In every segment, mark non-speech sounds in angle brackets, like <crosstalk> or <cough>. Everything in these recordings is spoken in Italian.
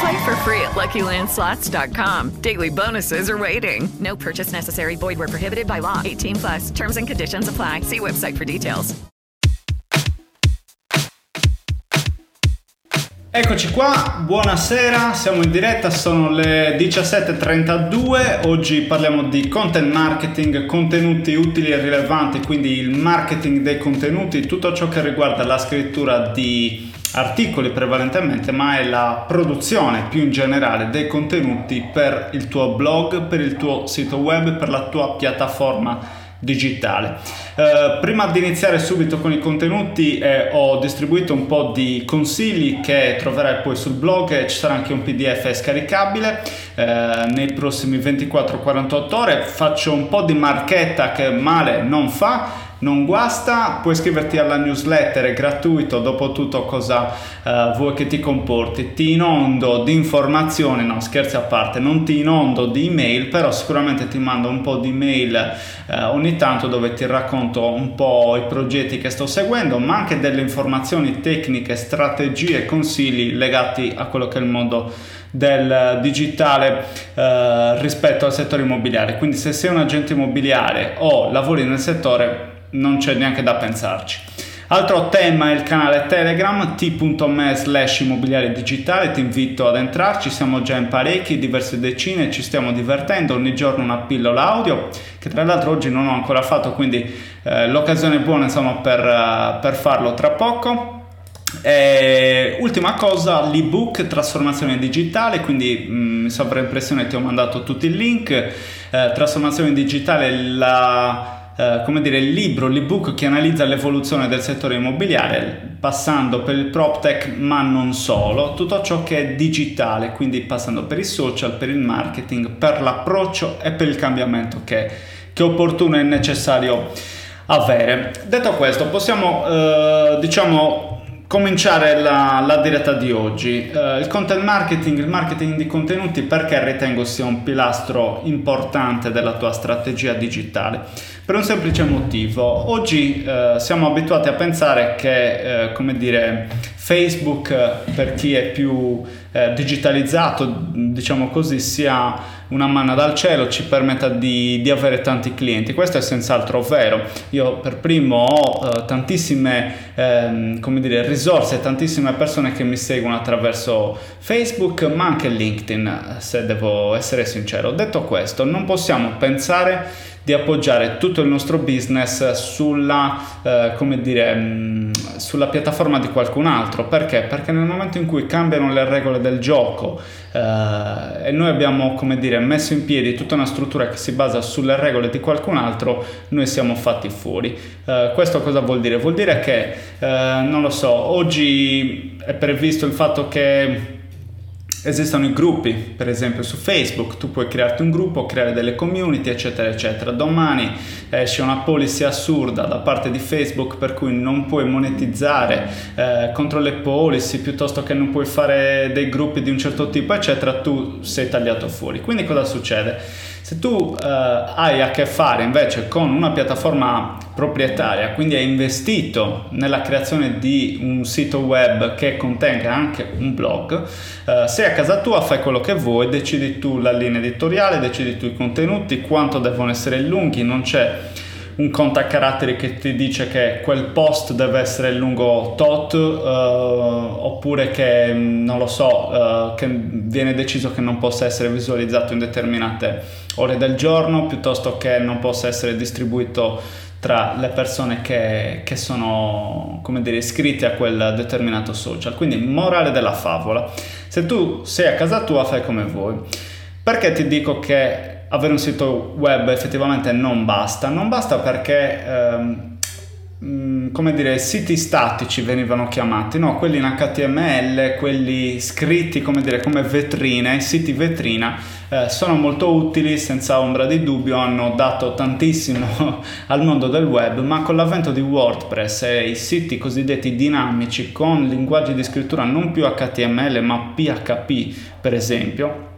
Play for free at LuckyLandSlots.com. Daily bonuses are waiting. No purchase necessary. Void where prohibited by law. 18 plus. Terms and conditions apply. See website for details. Eccoci qua, buonasera, siamo in diretta, sono le 17.32, oggi parliamo di content marketing, contenuti utili e rilevanti, quindi il marketing dei contenuti, tutto ciò che riguarda la scrittura di articoli prevalentemente, ma è la produzione più in generale dei contenuti per il tuo blog, per il tuo sito web, per la tua piattaforma digitale. Eh, prima di iniziare subito con i contenuti eh, ho distribuito un po' di consigli che troverai poi sul blog ci sarà anche un pdf scaricabile eh, nei prossimi 24-48 ore. Faccio un po' di marchetta che male non fa non guasta, puoi iscriverti alla newsletter, è gratuito, dopo tutto cosa uh, vuoi che ti comporti. Ti inondo di informazioni, no scherzi a parte, non ti inondo di email, però sicuramente ti mando un po' di email uh, ogni tanto dove ti racconto un po' i progetti che sto seguendo, ma anche delle informazioni tecniche, strategie, consigli legati a quello che è il mondo del digitale eh, rispetto al settore immobiliare. Quindi se sei un agente immobiliare o lavori nel settore non c'è neanche da pensarci. Altro tema è il canale Telegram t.me slash immobiliare digitale, ti invito ad entrarci, siamo già in parecchi, diverse decine, ci stiamo divertendo, ogni giorno una pillola audio, che tra l'altro oggi non ho ancora fatto, quindi eh, l'occasione è buona insomma per, uh, per farlo tra poco. E ultima cosa, l'ebook trasformazione digitale, quindi mh, mm, sovraimpressione ti ho mandato tutti i link, eh, trasformazione digitale la eh, come dire, il libro, l'ebook che analizza l'evoluzione del settore immobiliare, passando per il PropTech, ma non solo, tutto ciò che è digitale, quindi passando per i social, per il marketing, per l'approccio e per il cambiamento che, che è opportuno e necessario avere. Detto questo, possiamo, eh, diciamo, cominciare la, la, diretta di oggi. Uh, il content marketing, il marketing di contenuti, perché ritengo sia un pilastro importante della tua strategia digitale? Per un semplice motivo. Oggi uh, siamo abituati a pensare che, uh, come dire, Facebook, per chi è più digitalizzato, diciamo così, sia una manna dal cielo, ci permetta di, di, avere tanti clienti. Questo è senz'altro vero. Io per primo ho uh, tantissime ehm, come dire, risorse, tantissime persone che mi seguono attraverso Facebook, ma anche LinkedIn, se devo essere sincero. Detto questo, non possiamo pensare di appoggiare tutto il nostro business sulla, eh, come dire, mm, sulla piattaforma di qualcun altro. Perché? Perché nel momento in cui cambiano le regole del gioco eh, e noi abbiamo, come dire, messo in piedi tutta una struttura che si basa sulle regole di qualcun altro, noi siamo fatti fuori. Eh, questo cosa vuol dire? Vuol dire che, eh, non lo so, oggi è previsto il fatto che Esistono i gruppi, per esempio su Facebook, tu puoi crearti un gruppo, creare delle community, eccetera, eccetera. Domani esce una policy assurda da parte di Facebook per cui non puoi monetizzare eh, contro le policy piuttosto che non puoi fare dei gruppi di un certo tipo, eccetera, tu sei tagliato fuori. Quindi cosa succede? Se tu eh, hai a che fare invece con una piattaforma proprietaria, quindi hai investito nella creazione di un sito web che contenga anche un blog, eh, sei a casa tua, fai quello che vuoi, decidi tu la linea editoriale, decidi tu i contenuti, quanto devono essere lunghi, non c'è un caratteri che ti dice che quel post deve essere lungo tot uh, oppure che non lo so uh, che viene deciso che non possa essere visualizzato in determinate ore del giorno piuttosto che non possa essere distribuito tra le persone che, che sono, come dire, iscritte a quel determinato social. Quindi, morale della favola, se tu sei a casa tua fai come vuoi. Perché ti dico che avere un sito web effettivamente non basta? Non basta perché... Ehm, Mm, come dire, siti statici venivano chiamati, no? quelli in HTML, quelli scritti come, dire, come vetrine, siti vetrina, eh, sono molto utili, senza ombra di dubbio, hanno dato tantissimo <laughs> al mondo del web, ma con l'avvento di WordPress e i siti cosiddetti dinamici con linguaggi di scrittura non più HTML ma PHP, per esempio,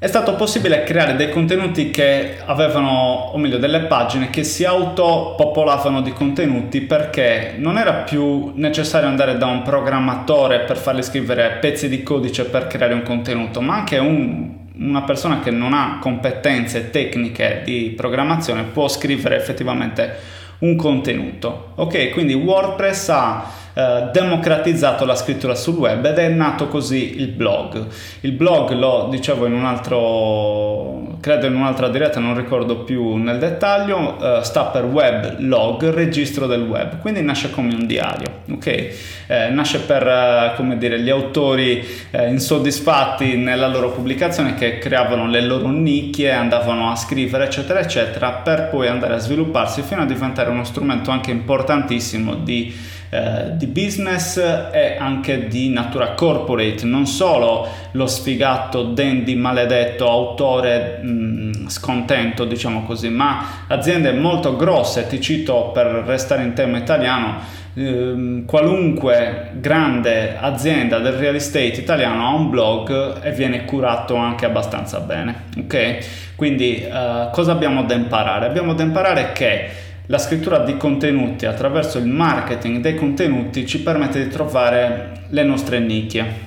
è stato possibile creare dei contenuti che avevano, o meglio, delle pagine che si autopopolavano di contenuti perché non era più necessario andare da un programmatore per fargli scrivere pezzi di codice per creare un contenuto, ma anche un, una persona che non ha competenze tecniche di programmazione può scrivere effettivamente un contenuto. Ok, quindi WordPress ha eh, democratizzato la scrittura sul web ed è nato così il blog. Il blog lo dicevo in un altro, credo in un'altra diretta, non ricordo più nel dettaglio, eh, sta per web log, registro del web, quindi nasce come un diario, ok? Eh, nasce per, eh, come dire, gli autori eh, insoddisfatti nella loro pubblicazione che creavano le loro nicchie, andavano a scrivere eccetera eccetera per poi andare a svilupparsi fino a diventare uno strumento anche importantissimo di eh, di business e anche di natura corporate, non solo lo sfigato dandy maledetto autore mh, mm, scontento, diciamo così, ma aziende molto grosse, ti cito per restare in tema italiano, ehm, qualunque grande azienda del real estate italiano ha un blog e viene curato anche abbastanza bene, ok? Quindi uh, cosa abbiamo da imparare? Abbiamo da imparare che la scrittura di contenuti attraverso il marketing dei contenuti ci permette di trovare le nostre nicchie.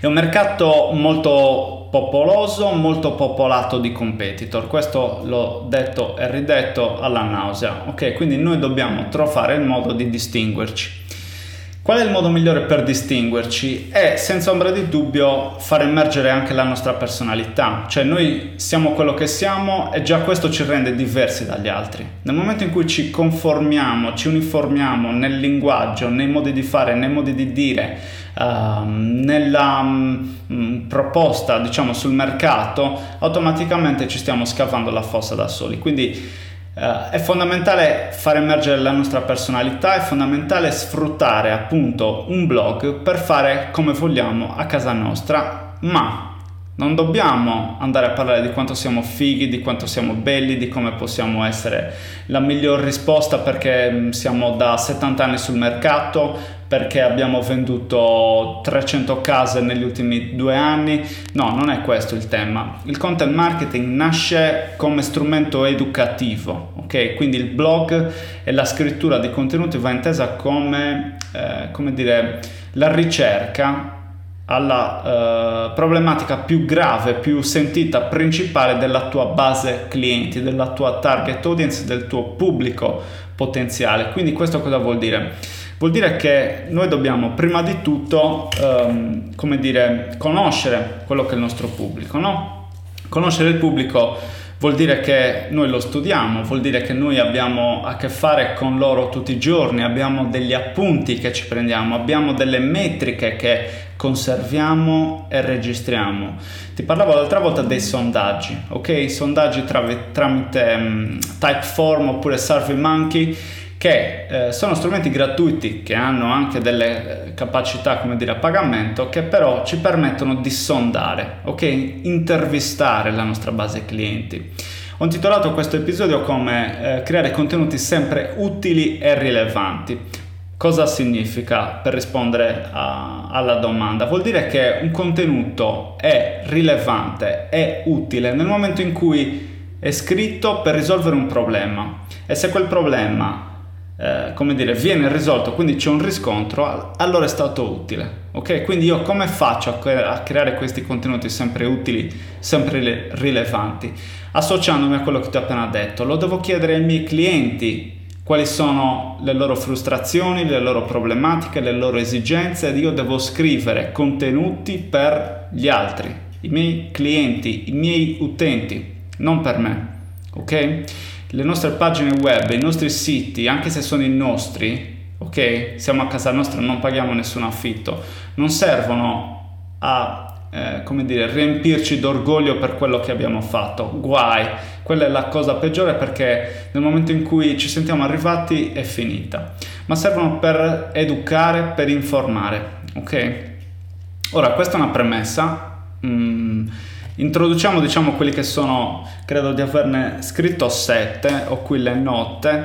È un mercato molto popoloso, molto popolato di competitor. Questo l'ho detto e ridetto alla nausea. Ok, quindi noi dobbiamo trovare il modo di distinguerci. Qual è il modo migliore per distinguerci? È senza ombra di dubbio far emergere anche la nostra personalità, cioè noi siamo quello che siamo e già questo ci rende diversi dagli altri. Nel momento in cui ci conformiamo, ci uniformiamo nel linguaggio, nei modi di fare, nei modi di dire, uh, nella um, proposta, diciamo, sul mercato, automaticamente ci stiamo scavando la fossa da soli. Quindi Uh, è fondamentale far emergere la nostra personalità, è fondamentale sfruttare appunto un blog per fare come vogliamo a casa nostra, ma non dobbiamo andare a parlare di quanto siamo fighi, di quanto siamo belli, di come possiamo essere la miglior risposta perché mm, siamo da 70 anni sul mercato, perché abbiamo venduto 300 case negli ultimi due anni. No, non è questo il tema. Il content marketing nasce come strumento educativo, ok? Quindi il blog e la scrittura di contenuti va intesa come, eh, come dire, la ricerca alla uh, problematica più grave, più sentita, principale della tua base clienti, della tua target audience, del tuo pubblico potenziale. Quindi questo cosa vuol dire? Vuol dire che noi dobbiamo prima di tutto, um, come dire, conoscere quello che è il nostro pubblico, no? Conoscere il pubblico vuol dire che noi lo studiamo, vuol dire che noi abbiamo a che fare con loro tutti i giorni, abbiamo degli appunti che ci prendiamo, abbiamo delle metriche che conserviamo e registriamo. Ti parlavo l'altra volta dei sondaggi, ok? Sondaggi tra- tramite um, Typeform oppure SurveyMonkey che eh, sono strumenti gratuiti che hanno anche delle eh, capacità come dire a pagamento che però ci permettono di sondare, ok? Intervistare la nostra base clienti. Ho intitolato questo episodio come eh, creare contenuti sempre utili e rilevanti. Cosa significa per rispondere a, alla domanda? Vuol dire che un contenuto è rilevante, è utile nel momento in cui è scritto per risolvere un problema e se quel problema eh, come dire, viene risolto, quindi c'è un riscontro, allora è stato utile. Ok? Quindi io come faccio a, cre- a creare questi contenuti sempre utili, sempre le- rilevanti? Associandomi a quello che ti ho appena detto, lo devo chiedere ai miei clienti quali sono le loro frustrazioni, le loro problematiche, le loro esigenze ed io devo scrivere contenuti per gli altri, i miei clienti, i miei utenti, non per me. Ok? Le nostre pagine web, i nostri siti, anche se sono i nostri, ok? Siamo a casa nostra, non paghiamo nessun affitto, non servono a eh, come dire, riempirci d'orgoglio per quello che abbiamo fatto. Guai, quella è la cosa peggiore perché nel momento in cui ci sentiamo arrivati è finita. Ma servono per educare, per informare, ok? Ora, questa è una premessa. Mm, introduciamo, diciamo, quelli che sono, credo di averne scritto sette, ho qui le note.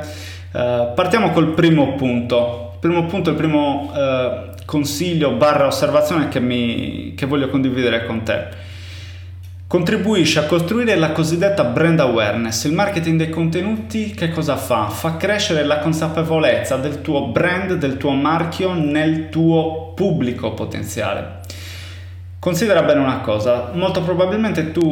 Uh, partiamo col primo punto. Il primo punto, il primo uh, consiglio barra osservazione che, mi, che voglio condividere con te. Contribuisce a costruire la cosiddetta brand awareness. Il marketing dei contenuti che cosa fa? Fa crescere la consapevolezza del tuo brand, del tuo marchio nel tuo pubblico potenziale. Considera bene una cosa, molto probabilmente tu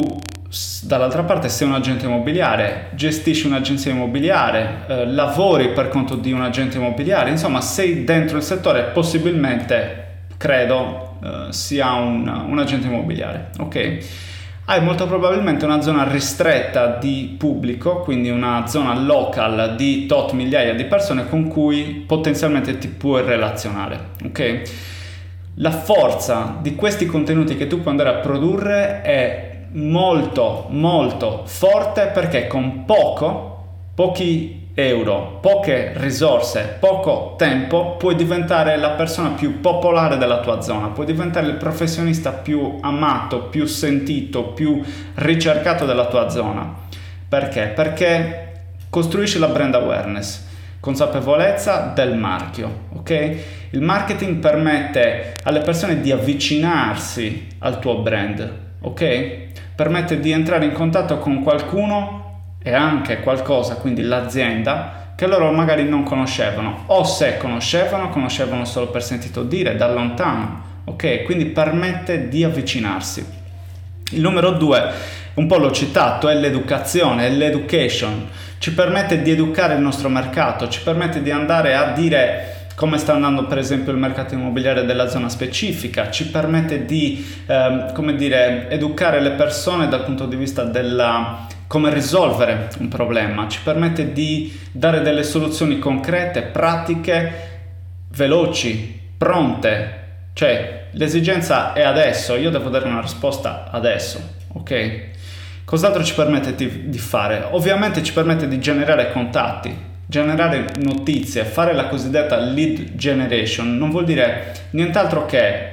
dall'altra parte sei un agente immobiliare, gestisci un'agenzia immobiliare, eh, lavori per conto di un agente immobiliare, insomma sei dentro il settore, possibilmente credo eh, sia un, un, agente immobiliare, ok? Hai molto probabilmente una zona ristretta di pubblico, quindi una zona local di tot migliaia di persone con cui potenzialmente ti puoi relazionare, ok? La forza di questi contenuti che tu puoi andare a produrre è molto molto forte perché con poco, pochi euro, poche risorse, poco tempo puoi diventare la persona più popolare della tua zona, puoi diventare il professionista più amato, più sentito, più ricercato della tua zona. Perché? Perché costruisci la brand awareness, consapevolezza del marchio, ok? Il marketing permette alle persone di avvicinarsi al tuo brand, ok? permette di entrare in contatto con qualcuno e anche qualcosa, quindi l'azienda, che loro magari non conoscevano o se conoscevano, conoscevano solo per sentito dire, da lontano. Ok, quindi permette di avvicinarsi. Il numero due, un po' l'ho citato, è l'educazione, è l'education. Ci permette di educare il nostro mercato, ci permette di andare a dire come sta andando per esempio il mercato immobiliare della zona specifica, ci permette di ehm, dire, educare le persone dal punto di vista della come risolvere un problema, ci permette di dare delle soluzioni concrete, pratiche, veloci, pronte, cioè l'esigenza è adesso, io devo dare una risposta adesso, ok? Cos'altro ci permette di, di fare? Ovviamente ci permette di generare contatti, generare notizie, fare la cosiddetta lead generation non vuol dire nient'altro che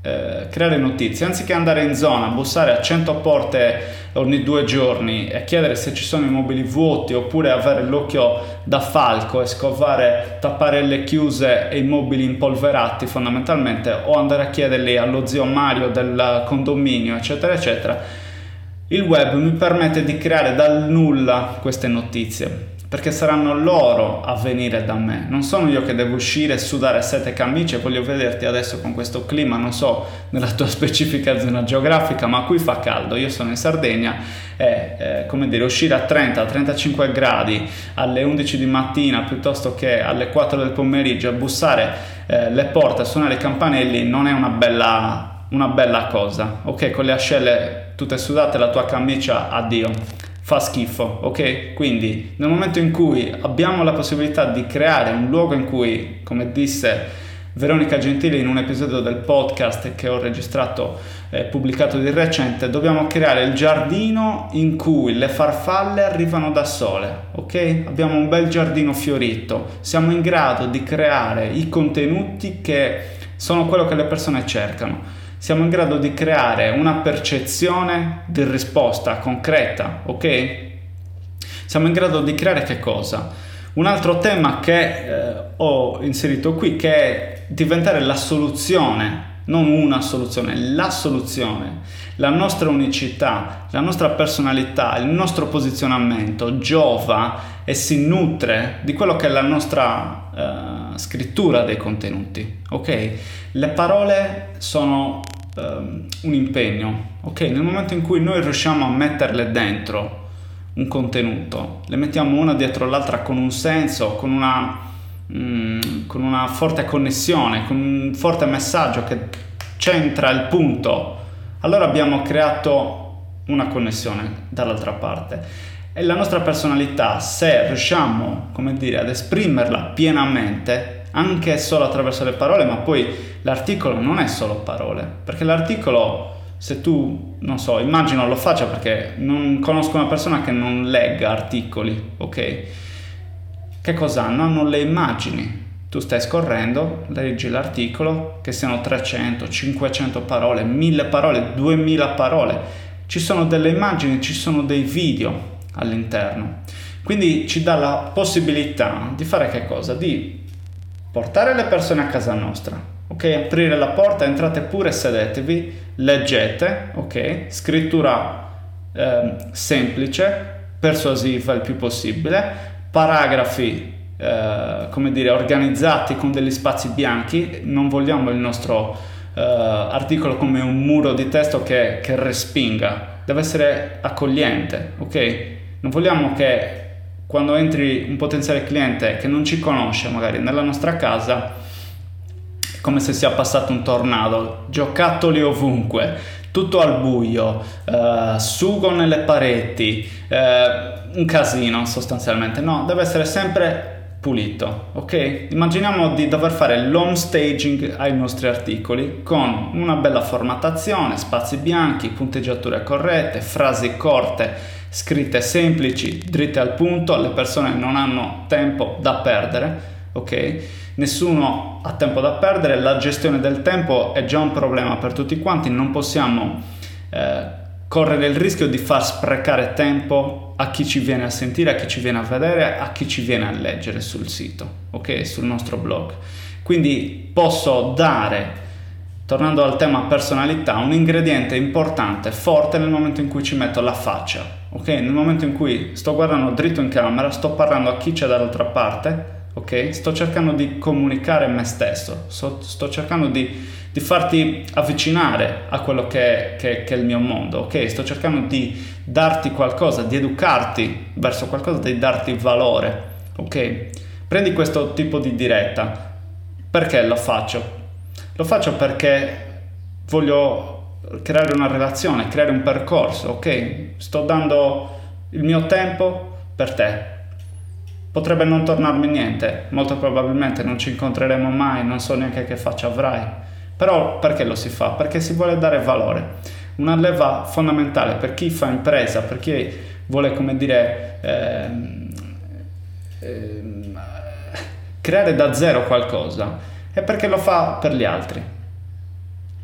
eh, creare notizie, anziché andare in zona, bussare a 100 porte ogni due giorni e chiedere se ci sono immobili vuoti oppure avere l'occhio da falco e scovare, tappare le chiuse e immobili impolverati fondamentalmente o andare a chiederli allo zio Mario del condominio eccetera eccetera il web mi permette di creare dal nulla queste notizie perché saranno loro a venire da me. Non sono io che devo uscire, sudare sette camicie, voglio vederti adesso con questo clima, non so nella tua <laughs> specifica zona geografica, ma qui fa caldo, io sono in Sardegna e eh, come dire, uscire a 30-35 gradi alle 11 di mattina piuttosto che alle 4 del pomeriggio a bussare eh, le porte, a suonare i campanelli non è una bella, una bella cosa. Ok, con le ascelle tutte sudate, la tua camicia, addio fa schifo, ok? Quindi nel momento in cui abbiamo la possibilità di creare un luogo in cui, come disse Veronica Gentile in un episodio del podcast che ho registrato e eh, pubblicato di recente, dobbiamo creare il giardino in cui le farfalle arrivano da sole, ok? Abbiamo un bel giardino fiorito, siamo in grado di creare i contenuti che sono quello che le persone cercano siamo in grado di creare una percezione di risposta concreta, ok? Siamo in grado di creare che cosa? Un altro tema che eh, ho inserito qui che è diventare la soluzione, non una soluzione, la soluzione, la nostra unicità, la nostra personalità, il nostro posizionamento giova e si nutre di quello che è la nostra uh, scrittura dei contenuti, ok? Le parole sono um, un impegno, ok? Nel momento in cui noi riusciamo a metterle dentro un contenuto, le mettiamo una dietro l'altra con un senso, con una, mm, con una forte connessione, con un forte messaggio che centra il punto, allora abbiamo creato una connessione dall'altra parte. E la nostra personalità, se riusciamo, come dire, ad esprimerla pienamente, anche solo attraverso le parole, ma poi l'articolo non è solo parole, perché l'articolo, se tu, non so, immagino lo faccia perché non conosco una persona che non legga articoli, ok? Che cosa hanno? Hanno le immagini. Tu stai scorrendo, leggi l'articolo, che siano 300, 500 parole, 1000 parole, 2000 parole. Ci sono delle immagini, ci sono dei video all'interno. Quindi ci dà la possibilità di fare che cosa? Di portare le persone a casa nostra, ok? Aprire la porta, entrate pure, sedetevi, leggete, ok? Scrittura eh, semplice, persuasiva il più possibile, paragrafi eh, come dire organizzati con degli spazi bianchi, non vogliamo il nostro eh, articolo come un muro di testo che, che respinga, deve essere accogliente, ok? Non vogliamo che quando entri un potenziale cliente che non ci conosce magari nella nostra casa, è come se sia passato un tornado, giocattoli ovunque, tutto al buio, eh, sugo nelle pareti, eh, un casino sostanzialmente. No, deve essere sempre pulito, ok? Immaginiamo di dover fare l'home staging ai nostri articoli con una bella formattazione, spazi bianchi, punteggiature corrette, frasi corte scritte semplici, dritte al punto, le persone non hanno tempo da perdere, ok? Nessuno ha tempo da perdere, la gestione del tempo è già un problema per tutti quanti, non possiamo eh, correre il rischio di far sprecare tempo a chi ci viene a sentire, a chi ci viene a vedere, a chi ci viene a leggere sul sito, ok? Sul nostro blog. Quindi posso dare tornando al tema personalità, un ingrediente importante, forte nel momento in cui ci metto la faccia, ok? Nel momento in cui sto guardando dritto in camera, sto parlando a chi c'è dall'altra parte, ok? Sto cercando di comunicare me stesso, sto, sto cercando di, di, farti avvicinare a quello che, che, che, è il mio mondo, ok? Sto cercando di darti qualcosa, di educarti verso qualcosa, di darti valore, ok? Prendi questo tipo di diretta. Perché lo faccio? Lo faccio perché voglio creare una relazione, creare un percorso, ok? Sto dando il mio tempo per te. Potrebbe non tornarmi niente, molto probabilmente non ci incontreremo mai, non so neanche che faccia avrai. Però perché lo si fa? Perché si vuole dare valore. Una leva fondamentale per chi fa impresa, per chi vuole, come dire, eh, eh, creare da zero qualcosa è perché lo fa per gli altri.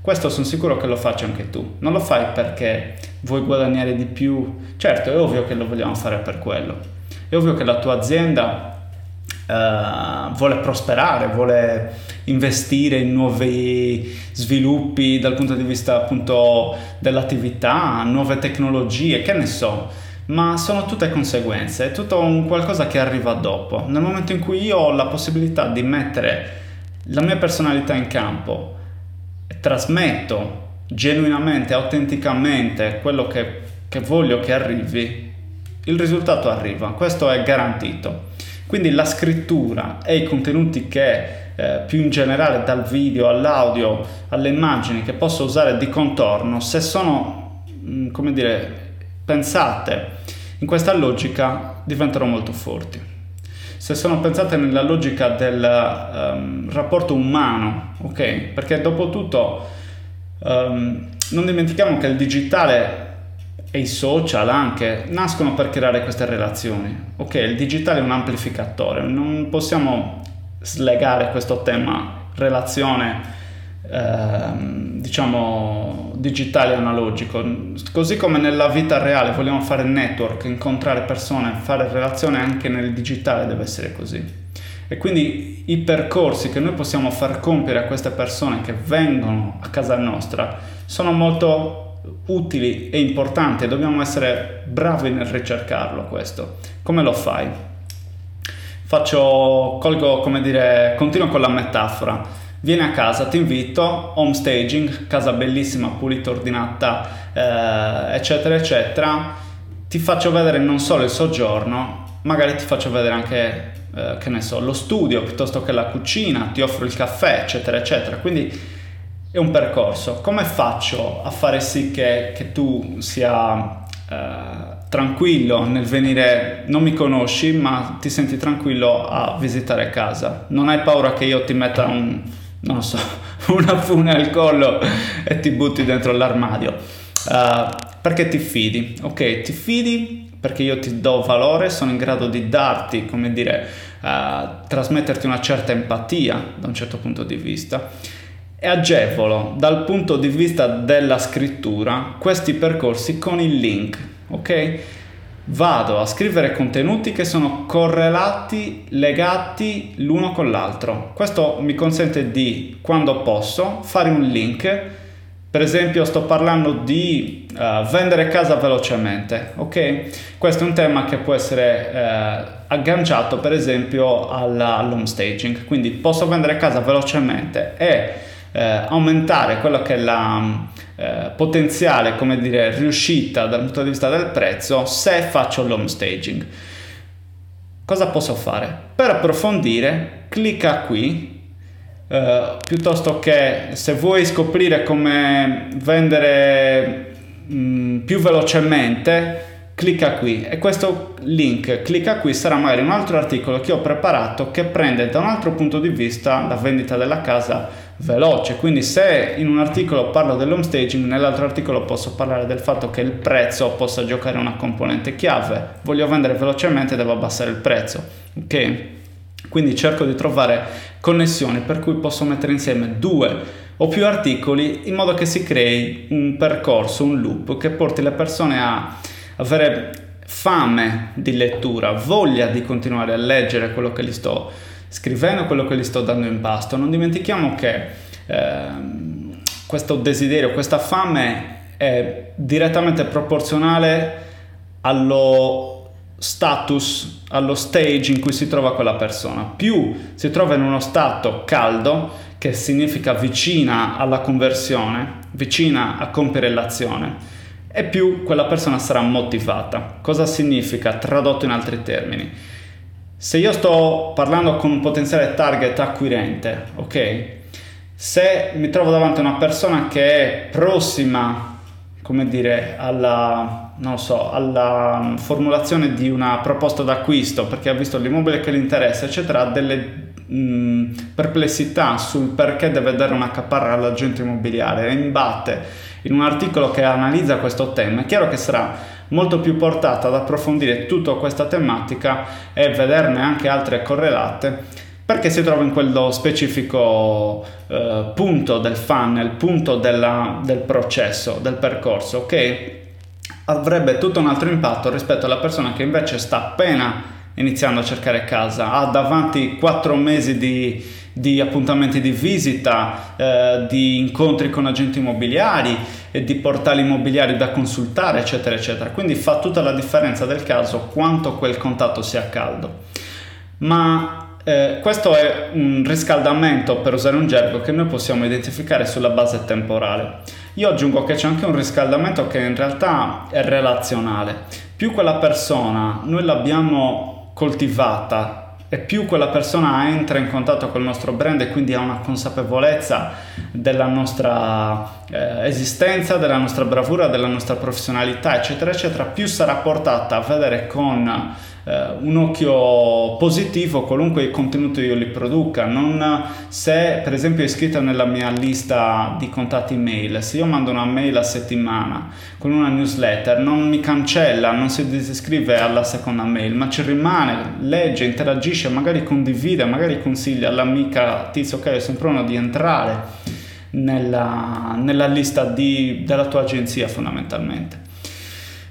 Questo sono sicuro che lo faccio anche tu. Non lo fai perché vuoi guadagnare di più. Certo, è ovvio che lo vogliamo fare per quello. È ovvio che la tua azienda Uh, vuole prosperare, vuole investire in nuovi sviluppi dal punto di vista appunto dell'attività, nuove tecnologie, che ne so, ma sono tutte conseguenze, è tutto un qualcosa che arriva dopo. Nel momento in cui io ho la possibilità di mettere la mia personalità in campo e trasmetto genuinamente, autenticamente quello che, che voglio che arrivi, il risultato arriva, questo è garantito. Quindi la scrittura e i contenuti che eh, più in generale dal video all'audio alle immagini che posso usare di contorno, se sono, mm, come dire, pensate in questa logica, diventano molto forti se sono pensate nella logica del um, rapporto umano, ok? Perché dopo tutto um, non dimentichiamo che il digitale e i social anche nascono per creare queste relazioni, ok? Il digitale è un amplificatore, non possiamo slegare questo tema. Relazione Ehm, diciamo digitale analogico. Così come nella vita reale vogliamo fare network incontrare persone fare relazione anche nel digitale deve essere così. E quindi i percorsi che noi possiamo far compiere a queste persone che vengono a casa nostra sono molto utili e importanti e dobbiamo essere bravi nel ricercarlo questo come lo fai faccio colgo come dire continuo con la metafora Vieni a casa, ti invito, home staging, casa bellissima, pulita, ordinata, eh, eccetera, eccetera. Ti faccio vedere non solo il soggiorno, magari ti faccio vedere anche, eh, che ne so, lo studio piuttosto che la cucina, ti offro il caffè, eccetera, eccetera. Quindi è un percorso. Come faccio a fare sì che, che tu sia eh, tranquillo nel venire, non mi conosci, ma ti senti tranquillo a visitare casa. Non hai paura che io ti metta un, non so, <laughs> una fune al collo e ti butti dentro l'armadio. Uh, perché ti fidi, ok? Ti fidi perché io ti do valore, sono in grado di darti, come dire, uh, trasmetterti una certa empatia da un certo punto di vista e agevolo dal punto di vista della scrittura questi percorsi con il link, ok? Vado a scrivere contenuti che sono correlati, legati l'uno con l'altro. Questo mi consente di, quando posso, fare un link. Per esempio, sto parlando di uh, vendere casa velocemente, ok? Questo è un tema che può essere uh, agganciato, per esempio, all'home staging. Quindi posso vendere casa velocemente e uh, aumentare quello che è la eh, potenziale, come dire, riuscita dal punto di vista del prezzo se faccio l'home staging. Cosa posso fare? Per approfondire, clicca qui, eh, piuttosto che se vuoi scoprire come vendere mh, mm, più velocemente, clicca qui e questo link clicca qui sarà magari un altro articolo che ho preparato che prende da un altro punto di vista la vendita della casa veloce. Quindi se in un articolo parlo dell'home staging, nell'altro articolo posso parlare del fatto che il prezzo possa giocare una componente chiave. Voglio vendere velocemente, devo abbassare il prezzo. Ok? Quindi cerco di trovare connessioni per cui posso mettere insieme due o più articoli in modo che si crei un percorso, un loop che porti le persone a avere fame di lettura, voglia di continuare a leggere quello che gli sto scrivendo quello che gli sto dando in pasto. Non dimentichiamo che eh, questo desiderio, questa fame è direttamente proporzionale allo status, allo stage in cui si trova quella persona. Più si trova in uno stato caldo, che significa vicina alla conversione, vicina a compiere l'azione, e più quella persona sarà motivata. Cosa significa? Tradotto in altri termini se io sto parlando con un potenziale target acquirente, ok? Se mi trovo davanti a una persona che è prossima, come dire, alla, so, alla formulazione di una proposta d'acquisto perché ha visto l'immobile che gli interessa, eccetera, ha delle mh, perplessità sul perché deve dare una caparra all'agente immobiliare e imbatte in un articolo che analizza questo tema, è chiaro che sarà molto più portata ad approfondire tutta questa tematica e vederne anche altre correlate perché si trova in quello specifico eh, punto del funnel, punto della, del processo, del percorso, che avrebbe tutto un altro impatto rispetto alla persona che invece sta appena iniziando a cercare casa, ha davanti quattro mesi di, di appuntamenti di visita, eh, di incontri con agenti immobiliari, e di portali immobiliari da consultare, eccetera, eccetera. Quindi fa tutta la differenza del caso quanto quel contatto sia caldo. Ma eh, questo è un riscaldamento, per usare un gergo, che noi possiamo identificare sulla base temporale. Io aggiungo che c'è anche un riscaldamento che in realtà è relazionale. Più quella persona noi l'abbiamo coltivata e più quella persona entra in contatto col nostro brand e quindi ha una consapevolezza della nostra eh, esistenza, della nostra bravura, della nostra professionalità, eccetera, eccetera, più sarà portata a vedere con eh, un occhio positivo qualunque contenuto io li produca. Non, se per esempio è iscritta nella mia lista di contatti mail, se io mando una mail a settimana con una newsletter, non mi cancella, non si disiscrive alla seconda mail, ma ci rimane, legge, interagisce, magari condivide, magari consiglia all'amica tizio ok, è sempre uno di entrare nella, nella lista di, della tua agenzia fondamentalmente.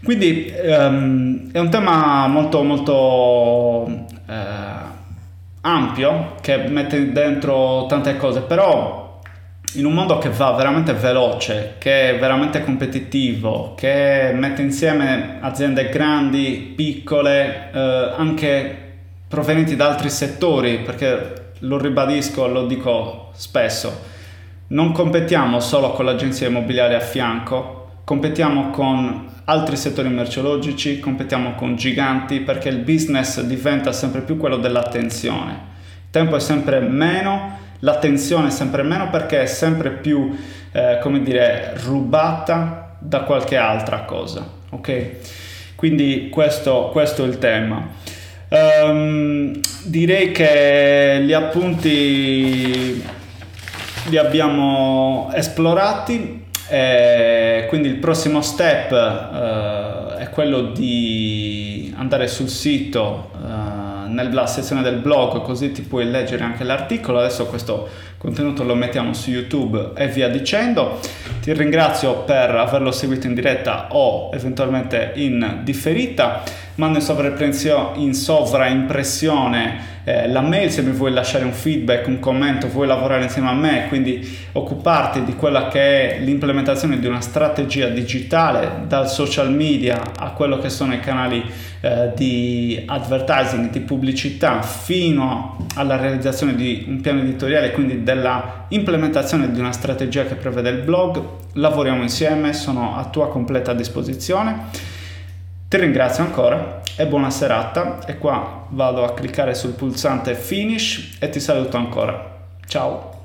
Quindi um, è un tema molto molto eh, ampio che mette dentro tante cose, però in un mondo che va veramente veloce, che è veramente competitivo, che mette insieme aziende grandi, piccole, eh, anche provenienti da altri settori, perché lo ribadisco, lo dico spesso, non competiamo solo con l'agenzia immobiliare a fianco, competiamo con altri settori merceologici, competiamo con giganti perché il business diventa sempre più quello dell'attenzione. Il tempo è sempre meno, l'attenzione è sempre meno perché è sempre più, eh, come dire, rubata da qualche altra cosa, ok? Quindi questo, questo è il tema. Um, direi che gli appunti li abbiamo esplorati e quindi il prossimo step uh, è quello di andare sul sito uh, nella sezione del blog così ti puoi leggere anche l'articolo. Adesso questo contenuto lo mettiamo su youtube e via dicendo. Ti ringrazio per averlo seguito in diretta o eventualmente in differita mando in sovraimpressione eh, la mail se mi vuoi lasciare un feedback, un commento, vuoi lavorare insieme a me, quindi occuparti di quella che è l'implementazione di una strategia digitale dal social media a quello che sono i canali eh, di advertising, di pubblicità fino alla realizzazione di un piano editoriale, quindi della implementazione di una strategia che prevede il blog, lavoriamo insieme, sono a tua completa disposizione. Ti ringrazio ancora e buona serata e qua vado a cliccare sul pulsante finish e ti saluto ancora. Ciao!